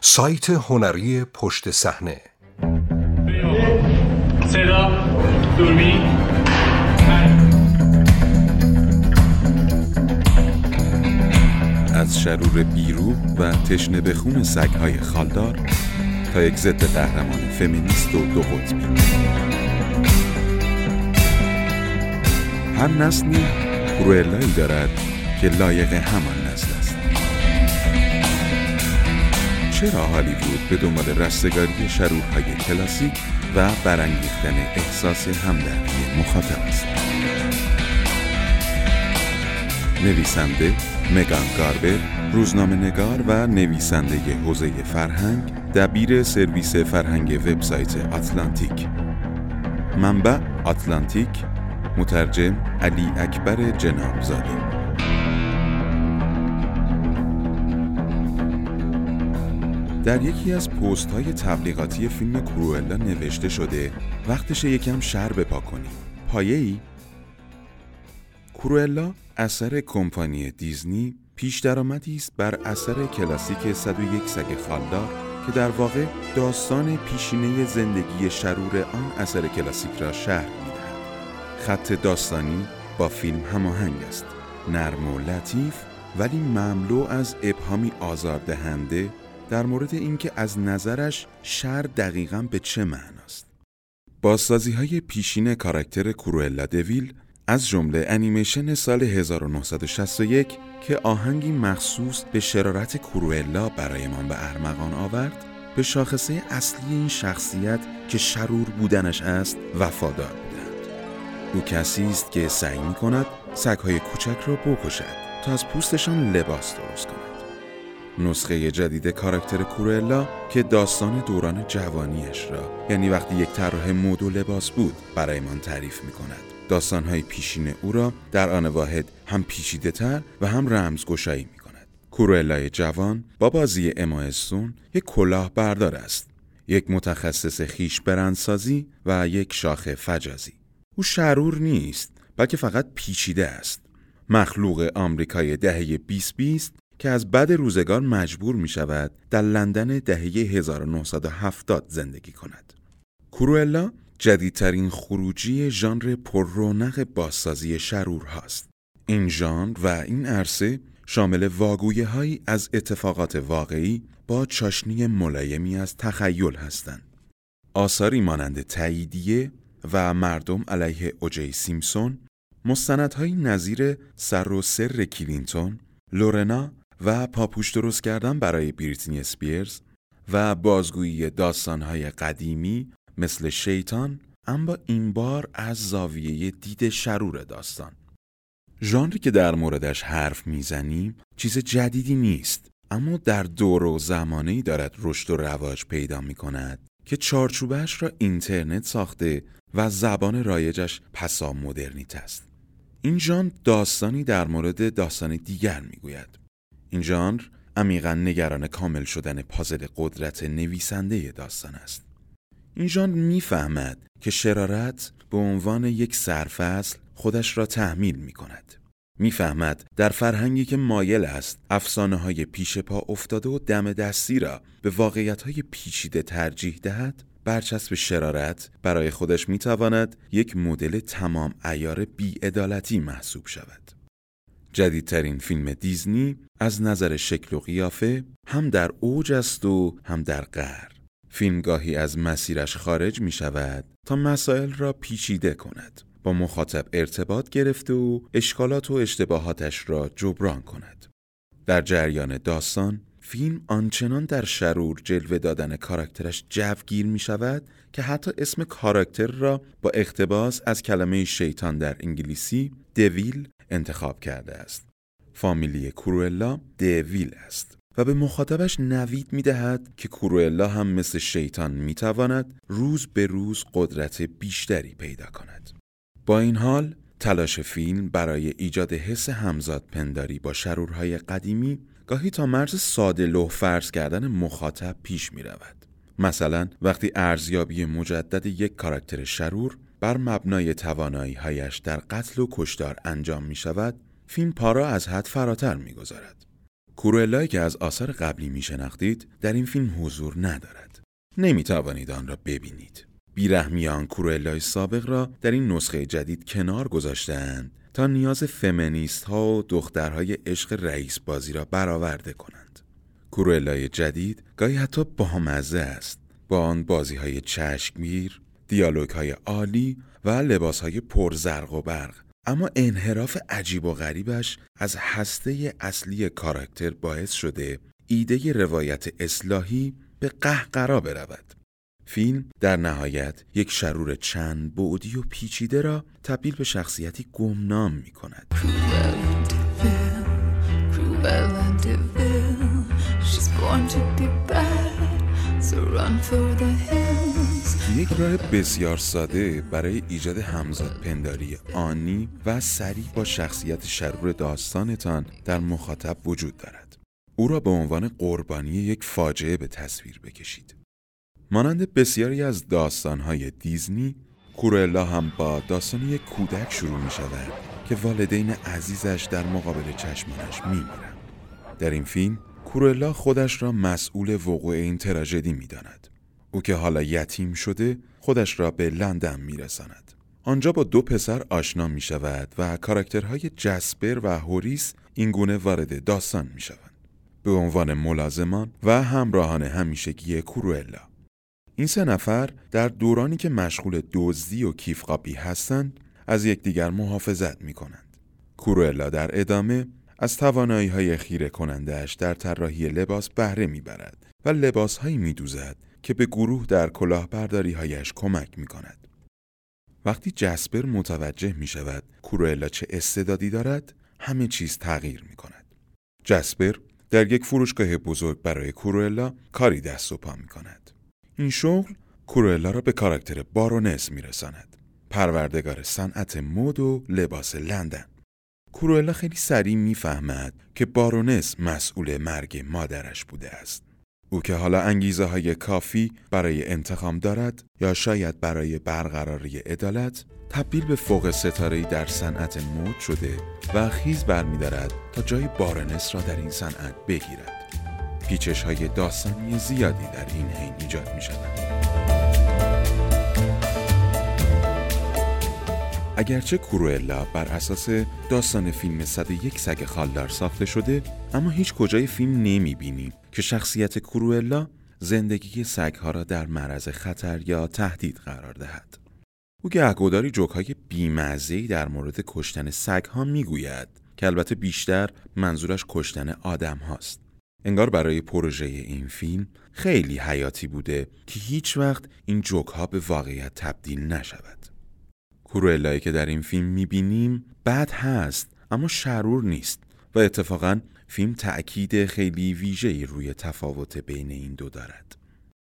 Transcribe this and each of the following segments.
سایت هنری پشت صحنه. صدا دوربین. از شرور بیرو و تشنه به خون سگهای خالدار تا یک ضد قهرمان فمینیست و دو قطبی. هر نسلی کروئلایی دارد که لایق همان چرا هالیوود به دنبال رستگاری شرورهای کلاسیک و برانگیختن احساس همدردی مخاطب است؟ نویسنده مگان گاربر روزنامه نگار و نویسنده حوزه فرهنگ دبیر سرویس فرهنگ وبسایت آتلانتیک. منبع آتلانتیک مترجم علی اکبر جنابزاده. در یکی از پست های تبلیغاتی فیلم کروئلا نوشته شده وقتش یکم شر بپا کنیم پایه ای؟ کروئلا اثر کمپانی دیزنی پیش درآمدی است بر اثر کلاسیک 101 سگ خالدار که در واقع داستان پیشینه زندگی شرور آن اثر کلاسیک را شهر می‌دهد. خط داستانی با فیلم هماهنگ است. نرم و لطیف ولی مملو از ابهامی آزاردهنده در مورد اینکه از نظرش شر دقیقا به چه معناست. بازسازی های پیشین کاراکتر کروئلا دویل از جمله انیمیشن سال 1961 که آهنگی مخصوص به شرارت کروئلا برایمان به ارمغان آورد به شاخصه اصلی این شخصیت که شرور بودنش است وفادار بودند او کسی است که سعی می کند سگهای کوچک را بکشد تا از پوستشان لباس درست نسخه جدید کاراکتر کورلا که داستان دوران جوانیش را یعنی وقتی یک طراح مد و لباس بود برایمان تعریف می کند داستانهای پیشین او را در آن واحد هم پیچیده تر و هم رمزگشایی می کند کورلای جوان با بازی اما استون یک کلاه بردار است. یک متخصص خیش برندسازی و یک شاخه فجازی. او شرور نیست بلکه فقط پیچیده است. مخلوق آمریکای دهه 2020 که از بد روزگار مجبور می شود در لندن دهه 1970 زندگی کند. کروئلا جدیدترین خروجی ژانر پررونق بازسازی شرور هاست. این ژانر و این عرصه شامل واگویه هایی از اتفاقات واقعی با چاشنی ملایمی از تخیل هستند. آثاری مانند تاییدیه و مردم علیه اوجی سیمسون، مستندهایی نظیر سر و سر کلینتون، لورنا و پاپوش درست کردن برای بریتنی اسپیرز و بازگویی داستانهای قدیمی مثل شیطان اما این بار از زاویه دید شرور داستان ژانری که در موردش حرف می‌زنیم چیز جدیدی نیست اما در دور و زمانه دارد رشد و رواج پیدا می کند که چارچوبش را اینترنت ساخته و زبان رایجش پسا مدرنیت است. این ژانر داستانی در مورد داستان دیگر می‌گوید. این ژانر عمیقا نگران کامل شدن پازل قدرت نویسنده داستان است. این ژانر می‌فهمد که شرارت به عنوان یک سرفصل خودش را تحمیل می کند. می‌فهمد در فرهنگی که مایل است افسانه های پیش پا افتاده و دم دستی را به واقعیت های پیچیده ترجیح دهد برچسب شرارت برای خودش می‌تواند یک مدل تمام ایار بیعدالتی محسوب شود. جدیدترین فیلم دیزنی از نظر شکل و قیافه هم در اوج است و هم در قر. فیلم گاهی از مسیرش خارج می شود تا مسائل را پیچیده کند. با مخاطب ارتباط گرفته و اشکالات و اشتباهاتش را جبران کند. در جریان داستان فیلم آنچنان در شرور جلوه دادن کاراکترش جوگیر می شود که حتی اسم کاراکتر را با اقتباس از کلمه شیطان در انگلیسی دویل انتخاب کرده است. فامیلی کورولا دویل است و به مخاطبش نوید می دهد که کورولا هم مثل شیطان می تواند روز به روز قدرت بیشتری پیدا کند. با این حال تلاش فیلم برای ایجاد حس همزاد پنداری با شرورهای قدیمی گاهی تا مرز ساده لوح فرض کردن مخاطب پیش می رود. مثلا وقتی ارزیابی مجدد یک کاراکتر شرور بر مبنای توانایی هایش در قتل و کشتار انجام می شود فیلم پارا از حد فراتر می گذارد. کوروئلایی که از آثار قبلی میشناختید در این فیلم حضور ندارد. نمی توانید آن را ببینید. بیرحمیان کوروئلای سابق را در این نسخه جدید کنار گذاشتهاند تا نیاز فمینیست ها و دخترهای عشق رئیس بازی را برآورده کنند. کوروئلای جدید گاهی حتی بامزه است با آن بازی های چشمگیر، دیالوگ های عالی و لباس های پرزرق و برق اما انحراف عجیب و غریبش از هسته اصلی کاراکتر باعث شده ایده روایت اصلاحی به قهقرا برود. فیلم در نهایت یک شرور چند بعدی و پیچیده را تبدیل به شخصیتی گمنام می کند. یک راه بسیار ساده برای ایجاد همزاد پنداری آنی و سریع با شخصیت شرور داستانتان در مخاطب وجود دارد. او را به عنوان قربانی یک فاجعه به تصویر بکشید. مانند بسیاری از داستانهای دیزنی، کورولا هم با داستان یک کودک شروع می شود که والدین عزیزش در مقابل چشمانش می میرن. در این فیلم کورولا خودش را مسئول وقوع این تراژدی می داند. او که حالا یتیم شده خودش را به لندن می رساند. آنجا با دو پسر آشنا می شود و کاراکترهای جسپر و هوریس اینگونه وارد داستان می شوند. به عنوان ملازمان و همراهان همیشگی کورولا. این سه نفر در دورانی که مشغول دزدی و کیفقاپی هستند از یکدیگر محافظت می کنند. کورولا در ادامه از توانایی های خیره کنندهش در طراحی لباس بهره می‌برد و لباس هایی می دوزد که به گروه در کلاهبرداری هایش کمک می کند. وقتی جسپر متوجه می شود کورولا چه استعدادی دارد همه چیز تغییر می کند. جسپر در یک فروشگاه بزرگ برای کورولا کاری دست و پا می کند. این شغل کورولا را به کاراکتر بارونس می رساند. پروردگار صنعت مد و لباس لندن. کورولا خیلی سریع می‌فهمد که بارونس مسئول مرگ مادرش بوده است. او که حالا انگیزه های کافی برای انتخام دارد یا شاید برای برقراری عدالت تبدیل به فوق ستاره در صنعت مد شده و خیز برمیدارد تا جای بارونس را در این صنعت بگیرد. پیچش های داستانی زیادی در این حین ایجاد می شود. اگرچه کوروئلا بر اساس داستان فیلم 101 سگ خالدار ساخته شده اما هیچ کجای فیلم نمی بینیم که شخصیت کوروئلا زندگی سگها را در معرض خطر یا تهدید قرار دهد. او گهگوداری جوکهای بیمزهی در مورد کشتن سگها می‌گوید که البته بیشتر منظورش کشتن آدم هاست. انگار برای پروژه این فیلم خیلی حیاتی بوده که هیچ وقت این جوک ها به واقعیت تبدیل نشود. کوروئلایی که در این فیلم می‌بینیم بد هست اما شرور نیست و اتفاقا فیلم تأکید خیلی ویژه‌ای روی تفاوت بین این دو دارد.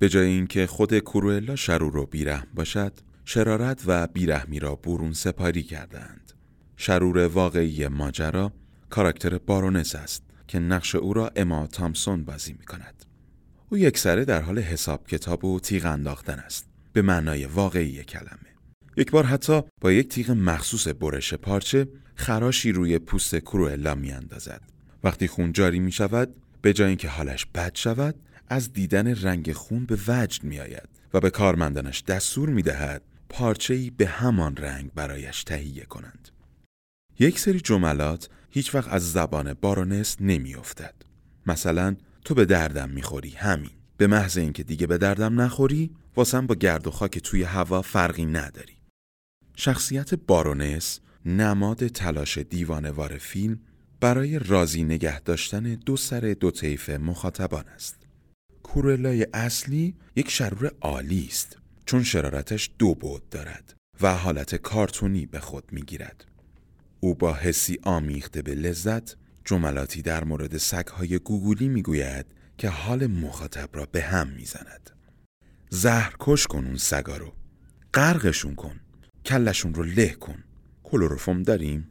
به جای اینکه خود کوروئلا شرور و بیرحم باشد، شرارت و بیرحمی را برون سپاری کردند. شرور واقعی ماجرا کاراکتر بارونس است که نقش او را اما تامسون بازی می کند. او یک سره در حال حساب کتاب و تیغ انداختن است به معنای واقعی کلمه. یک بار حتی با یک تیغ مخصوص برش پارچه خراشی روی پوست کروئلا می اندازد. وقتی خون جاری می شود به جای اینکه حالش بد شود از دیدن رنگ خون به وجد می آید و به کارمندانش دستور می دهد پارچه به همان رنگ برایش تهیه کنند. یک سری جملات هیچ وقت از زبان بارونس نمی افتد. مثلا تو به دردم می‌خوری همین به محض اینکه دیگه به دردم نخوری واسم با گرد و خاک توی هوا فرقی نداری شخصیت بارونس نماد تلاش دیوانوار فیلم برای راضی نگه داشتن دو سر دو طیف مخاطبان است. کورلای اصلی یک شرور عالی است چون شرارتش دو بود دارد و حالت کارتونی به خود می‌گیرد. او با حسی آمیخته به لذت جملاتی در مورد سگهای گوگولی می‌گوید که حال مخاطب را به هم می‌زند. زهر کش کن اون سگا رو. غرقشون کن. کلشون رو له کن کلوروفوم داریم؟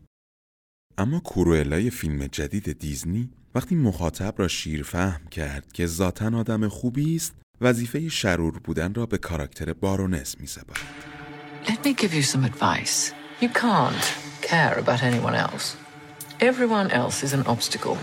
اما کوروئلای فیلم جدید دیزنی وقتی مخاطب را شیر فهم کرد که ذاتا آدم خوبی است وظیفه شرور بودن را به کاراکتر بارونس می سپارد. Let me give you some advice. You can't care about anyone else. Everyone else is an obstacle.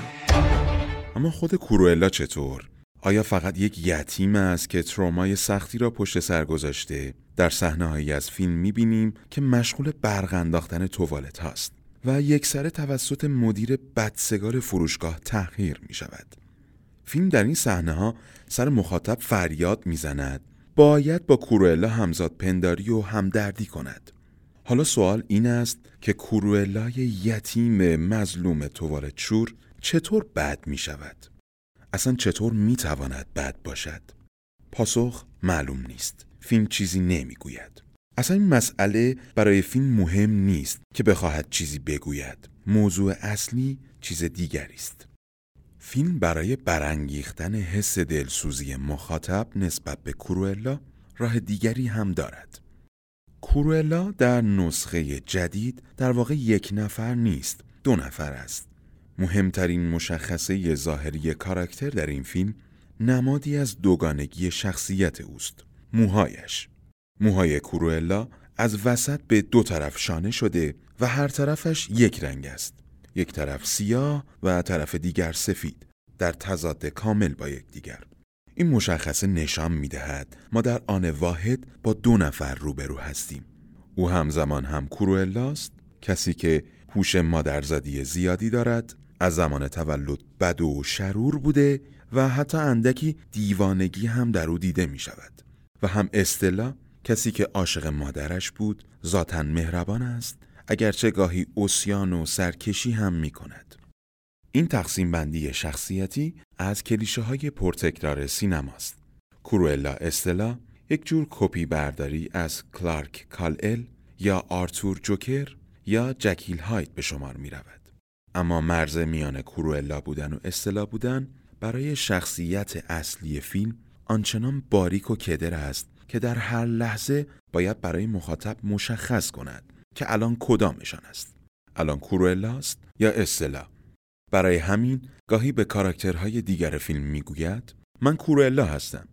اما خود کوروئلا چطور؟ آیا فقط یک یتیم است که ترومای سختی را پشت سر گذاشته؟ در صحنه هایی از فیلم می‌بینیم که مشغول برق انداختن توالت هاست و یک سره توسط مدیر بدسگال فروشگاه تحقیر می شود. فیلم در این صحنه ها سر مخاطب فریاد می‌زند باید با کوروئلا همزاد پنداری و همدردی کند. حالا سوال این است که کوروئلای یتیم مظلوم توالت شور چطور بد می شود؟ اصلا چطور می تواند بد باشد؟ پاسخ معلوم نیست. فیلم چیزی نمی گوید. اصلا این مسئله برای فیلم مهم نیست که بخواهد چیزی بگوید. موضوع اصلی چیز دیگری است. فیلم برای برانگیختن حس دلسوزی مخاطب نسبت به کوروئلا راه دیگری هم دارد. کوروئلا در نسخه جدید در واقع یک نفر نیست، دو نفر است. مهمترین مشخصه ظاهری کاراکتر در این فیلم نمادی از دوگانگی شخصیت اوست. موهایش. موهای کوروئلا از وسط به دو طرف شانه شده و هر طرفش یک رنگ است. یک طرف سیاه و طرف دیگر سفید در تضاد کامل با یکدیگر. این مشخصه نشان می دهد ما در آن واحد با دو نفر روبرو هستیم. او همزمان هم کوروئلاست کسی که هوش مادرزادی زیادی دارد از زمان تولد بد و شرور بوده و حتی اندکی دیوانگی هم در او دیده می شود و هم استلا کسی که عاشق مادرش بود ذاتا مهربان است اگرچه گاهی اوسیان و سرکشی هم می کند. این تقسیم بندی شخصیتی از کلیشه های پرتکرار سینماست. کوروئلا استلا یک جور کپی برداری از کلارک کال‌ال یا آرتور جوکر یا جکیل هاید به شمار می رود. اما مرز میان کوروئلا بودن و استلا بودن برای شخصیت اصلی فیلم آنچنان باریک و کدر است که در هر لحظه باید برای مخاطب مشخص کند که الان کدامشان است. الان کوروئلاست یا استلا؟ برای همین گاهی به کاراکترهای دیگر فیلم می‌گوید من کوروئلا هستم.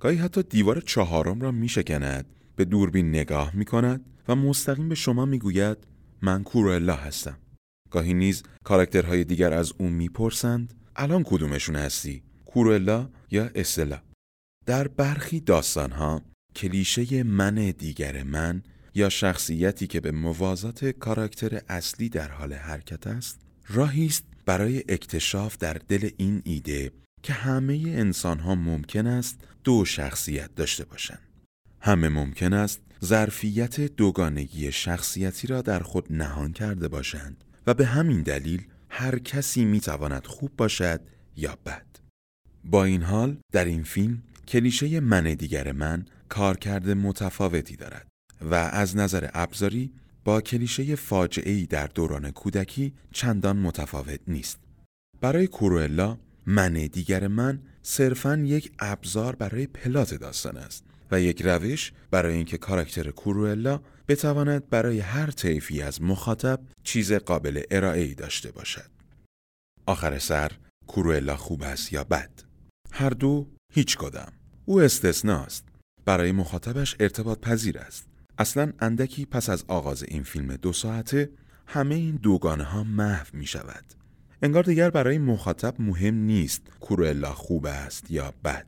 گاهی حتی دیوار چهارم را میشکند به دوربین نگاه می‌کند و مستقیم به شما می‌گوید من کوروئلا هستم. گاهی نیز کاراکترهای دیگر از او می‌پرسند الان کدومشون هستی؟ کوروئلا یا استلا؟ در برخی داستانها کلیشه من دیگر من یا شخصیتی که به موازات کاراکتر اصلی در حال حرکت است راهی است برای اکتشاف در دل این ایده که همه انسان ها ممکن است دو شخصیت داشته باشند. همه ممکن است ظرفیت دوگانگی شخصیتی را در خود نهان کرده باشند و به همین دلیل هر کسی می تواند خوب باشد یا بد. با این حال در این فیلم کلیشه من دیگر من کارکرد متفاوتی دارد و از نظر ابزاری با کلیشه فاجعه در دوران کودکی چندان متفاوت نیست. برای کوروئلا من دیگر من صرفا یک ابزار برای پلات داستان است و یک روش برای اینکه کاراکتر کوروئلا بتواند برای هر طیفی از مخاطب چیز قابل ارائه داشته باشد. آخر سر کوروئلا خوب است یا بد؟ هر دو هیچ کدام. او استثناست. برای مخاطبش ارتباط پذیر است. اصلا اندکی پس از آغاز این فیلم دو ساعته همه این دوگانه ها محو می شود. انگار دیگر برای مخاطب مهم نیست کوروئلا خوب است یا بد.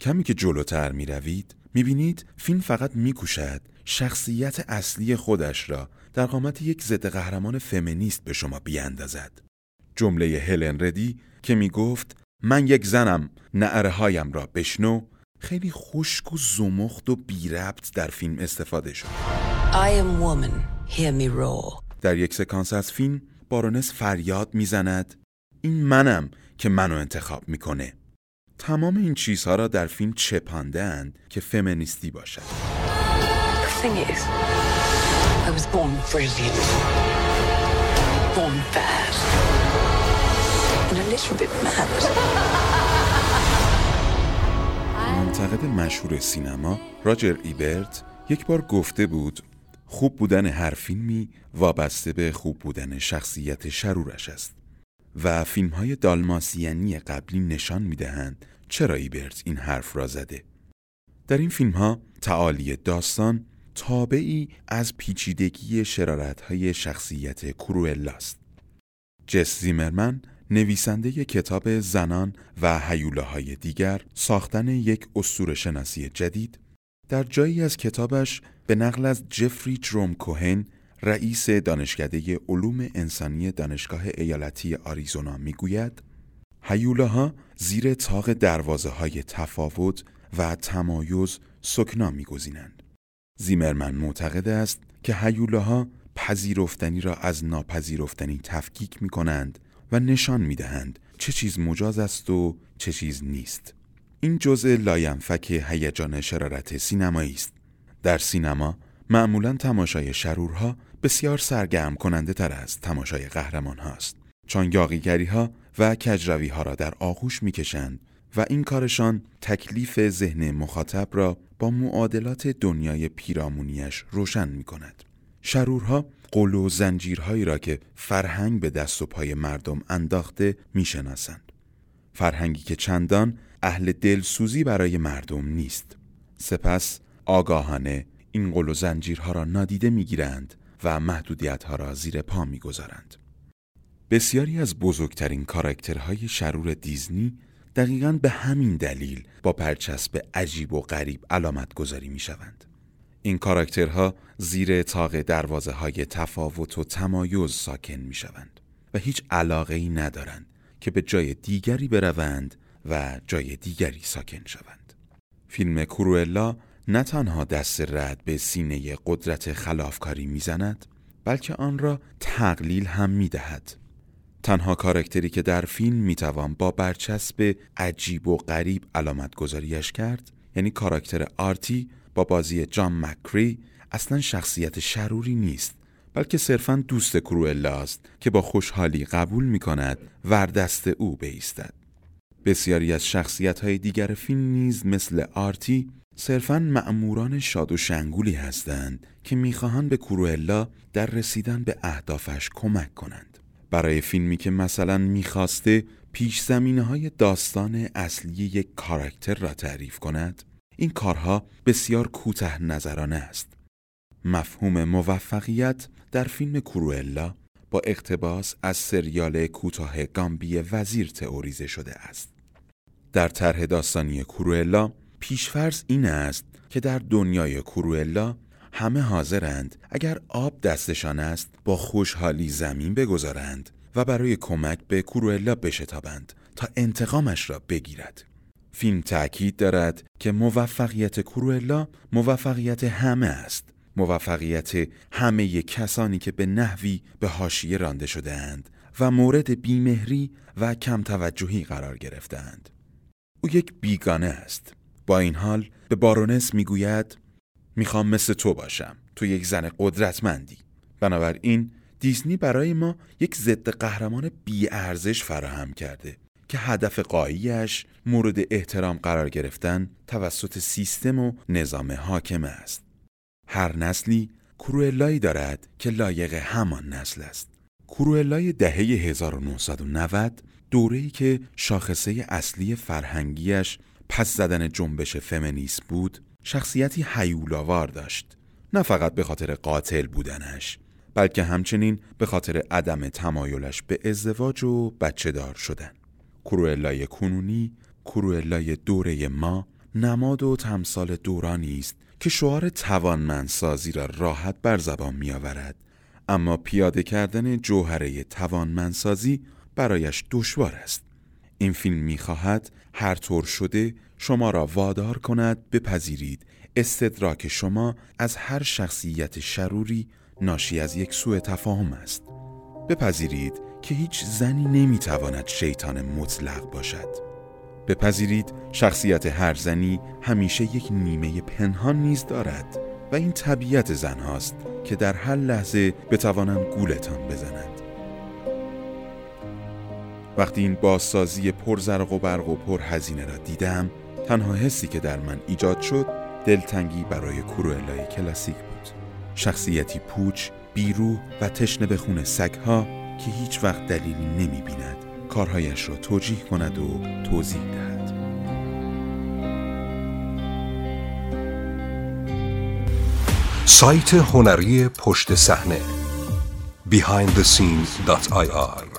کمی که جلوتر می روید می بینید فیلم فقط می کوشد شخصیت اصلی خودش را در قامت یک ضد قهرمان فمینیست به شما بیاندازد. جمله هلن ردی که می گفت من یک زنم نعره هایم را بشنو خیلی خشک و زمخت و بی ربط در فیلم استفاده شد. I am woman, hear me roar. در یک سکانس از فیلم بارونس فریاد می‌زند این منم که منو انتخاب می‌کنه. تمام این چیزها را در فیلم چپانده اند که فمینیستی باشد. I was born brilliant, born bad, منتقد مشهور سینما راجر ایبرت یک بار گفته بود خوب بودن هر فیلمی وابسته به خوب بودن شخصیت شرورش است و فیلم های دالماسیانی قبلی نشان می دهند چرا ایبرت این حرف را زده. در این فیلم ها تعالی داستان تابعی از پیچیدگی شرارت های شخصیت کروئلا است. جس زیمرمن نویسنده کتاب زنان و حیوله دیگر ساختن یک اسطوره شناسی جدید در جایی از کتابش به نقل از جفری جروم کوهن رئیس دانشکده علوم انسانی دانشگاه ایالتی آریزونا می‌گوید هیولاها زیر طاق دروازه های تفاوت و تمایز سکنا میگزینند. زیمرمن معتقد است که هیولاها پذیرفتنی را از ناپذیرفتنی تفکیک می کنند و نشان می دهند چه چیز مجاز است و چه چیز نیست. این جزء لاینفک هیجان شرارت سینمایی است. در سینما معمولا تماشای شرورها بسیار سرگرم کننده تر از تماشای قهرمان هاست. چون یاقیگری ها و کجروی ها را در آغوش می کشند و این کارشان تکلیف ذهن مخاطب را با معادلات دنیای پیرامونیش روشن می کند. شرورها قل و زنجیرهایی را که فرهنگ به دست و پای مردم انداخته می‌شناسند. فرهنگی که چندان اهل دلسوزی برای مردم نیست. سپس آگاهانه این قل و زنجیرها را نادیده می‌گیرند و محدودیتها را زیر پا می‌گذارند. بسیاری از بزرگترین کاراکترهای شرور دیزنی دقیقا به همین دلیل با پرچسب عجیب و غریب علامت گذاری می شوند. این کاراکترها زیر تاق دروازه های تفاوت و تمایز ساکن می شوند و هیچ علاقه ای ندارند که به جای دیگری بروند و جای دیگری ساکن شوند. فیلم کروئلا نه تنها دست رد به سینه قدرت خلافکاری می‌زند بلکه آن را تقلیل هم می دهد. تنها کارکتری که در فیلم می‌توان با برچسب عجیب و غریب علامت گذاریش کرد یعنی کاراکتر آرتی با بازی جان مکری اصلا شخصیت شروری نیست بلکه صرفا دوست کروئلا است که با خوشحالی قبول می کند وردست او بیستد. بسیاری از شخصیت های دیگر فیلم نیز مثل آرتی صرفا مأموران شاد و شنگولی هستند که می‌خواهند به کروئلا در رسیدن به اهدافش کمک کنند. برای فیلمی که مثلا می‌خواسته پیش زمینه های داستان اصلی یک کاراکتر را تعریف کند این کارها بسیار کوته نظرانه است. مفهوم موفقیت در فیلم کروئلا با اقتباس از سریال کوتاه گامبی وزیر تئوریزه شده است. در طرح داستانی کروئلا پیشفرض این است که در دنیای کروئلا همه حاضرند اگر آب دستشان است با خوشحالی زمین بگذارند و برای کمک به کروئلا بشتابند تا انتقامش را بگیرد. فیلم تأکید دارد که موفقیت کروئلا موفقیت همه است. موفقیت همه کسانی که به نحوی به حاشیه رانده شده اند و مورد بیمهری و کم توجهی قرار گرفتند او یک بیگانه است. با این حال به بارونس می‌گوید می‌خوام مثل تو باشم. تو یک زن قدرتمندی. بنابراین دیزنی برای ما یک ضد قهرمان ارزش فراهم کرده. که هدف قاییش مورد احترام قرار گرفتن توسط سیستم و نظام حاکم است. هر نسلی کروئلایی دارد که لایق همان نسل است. کروئلای دهه 1990 دوره‌ای که شاخصه اصلی فرهنگیش پس زدن جنبش فمینیسم بود، شخصیتی حیولاوار داشت. نه فقط به خاطر قاتل بودنش، بلکه همچنین به خاطر عدم تمایلش به ازدواج و بچه دار شدن. کروئلای کنونی کروئلای دوره ما نماد و تمثال دورانی است که شعار توانمندسازی را راحت بر زبان می آورد اما پیاده کردن جوهره توانمندسازی برایش دشوار است. این فیلم می خواهد هر طور شده شما را وادار کند بپذیرید. استدراک شما از هر شخصیت شروری ناشی از یک سوء تفاهم است. بپذیرید که هیچ زنی نمی‌تواند شیطان مطلق باشد. بپذیرید شخصیت هر زنی همیشه یک نیمه پنهان نیز دارد و این طبیعت زن هاست که در هر لحظه بتوانند گولتان بزنند وقتی این بازسازی پرزرق و برق و پرهزینه را دیدم تنها حسی که در من ایجاد شد دلتنگی برای کروئلای کلاسیک بود. شخصیتی پوچ بیرو و تشنه به خون سگها که هیچ وقت دلیلی نمی بیند کارهایش را توجیه کند و توضیح دهد. سایت هنری پشت صحنه. behindthescene.ir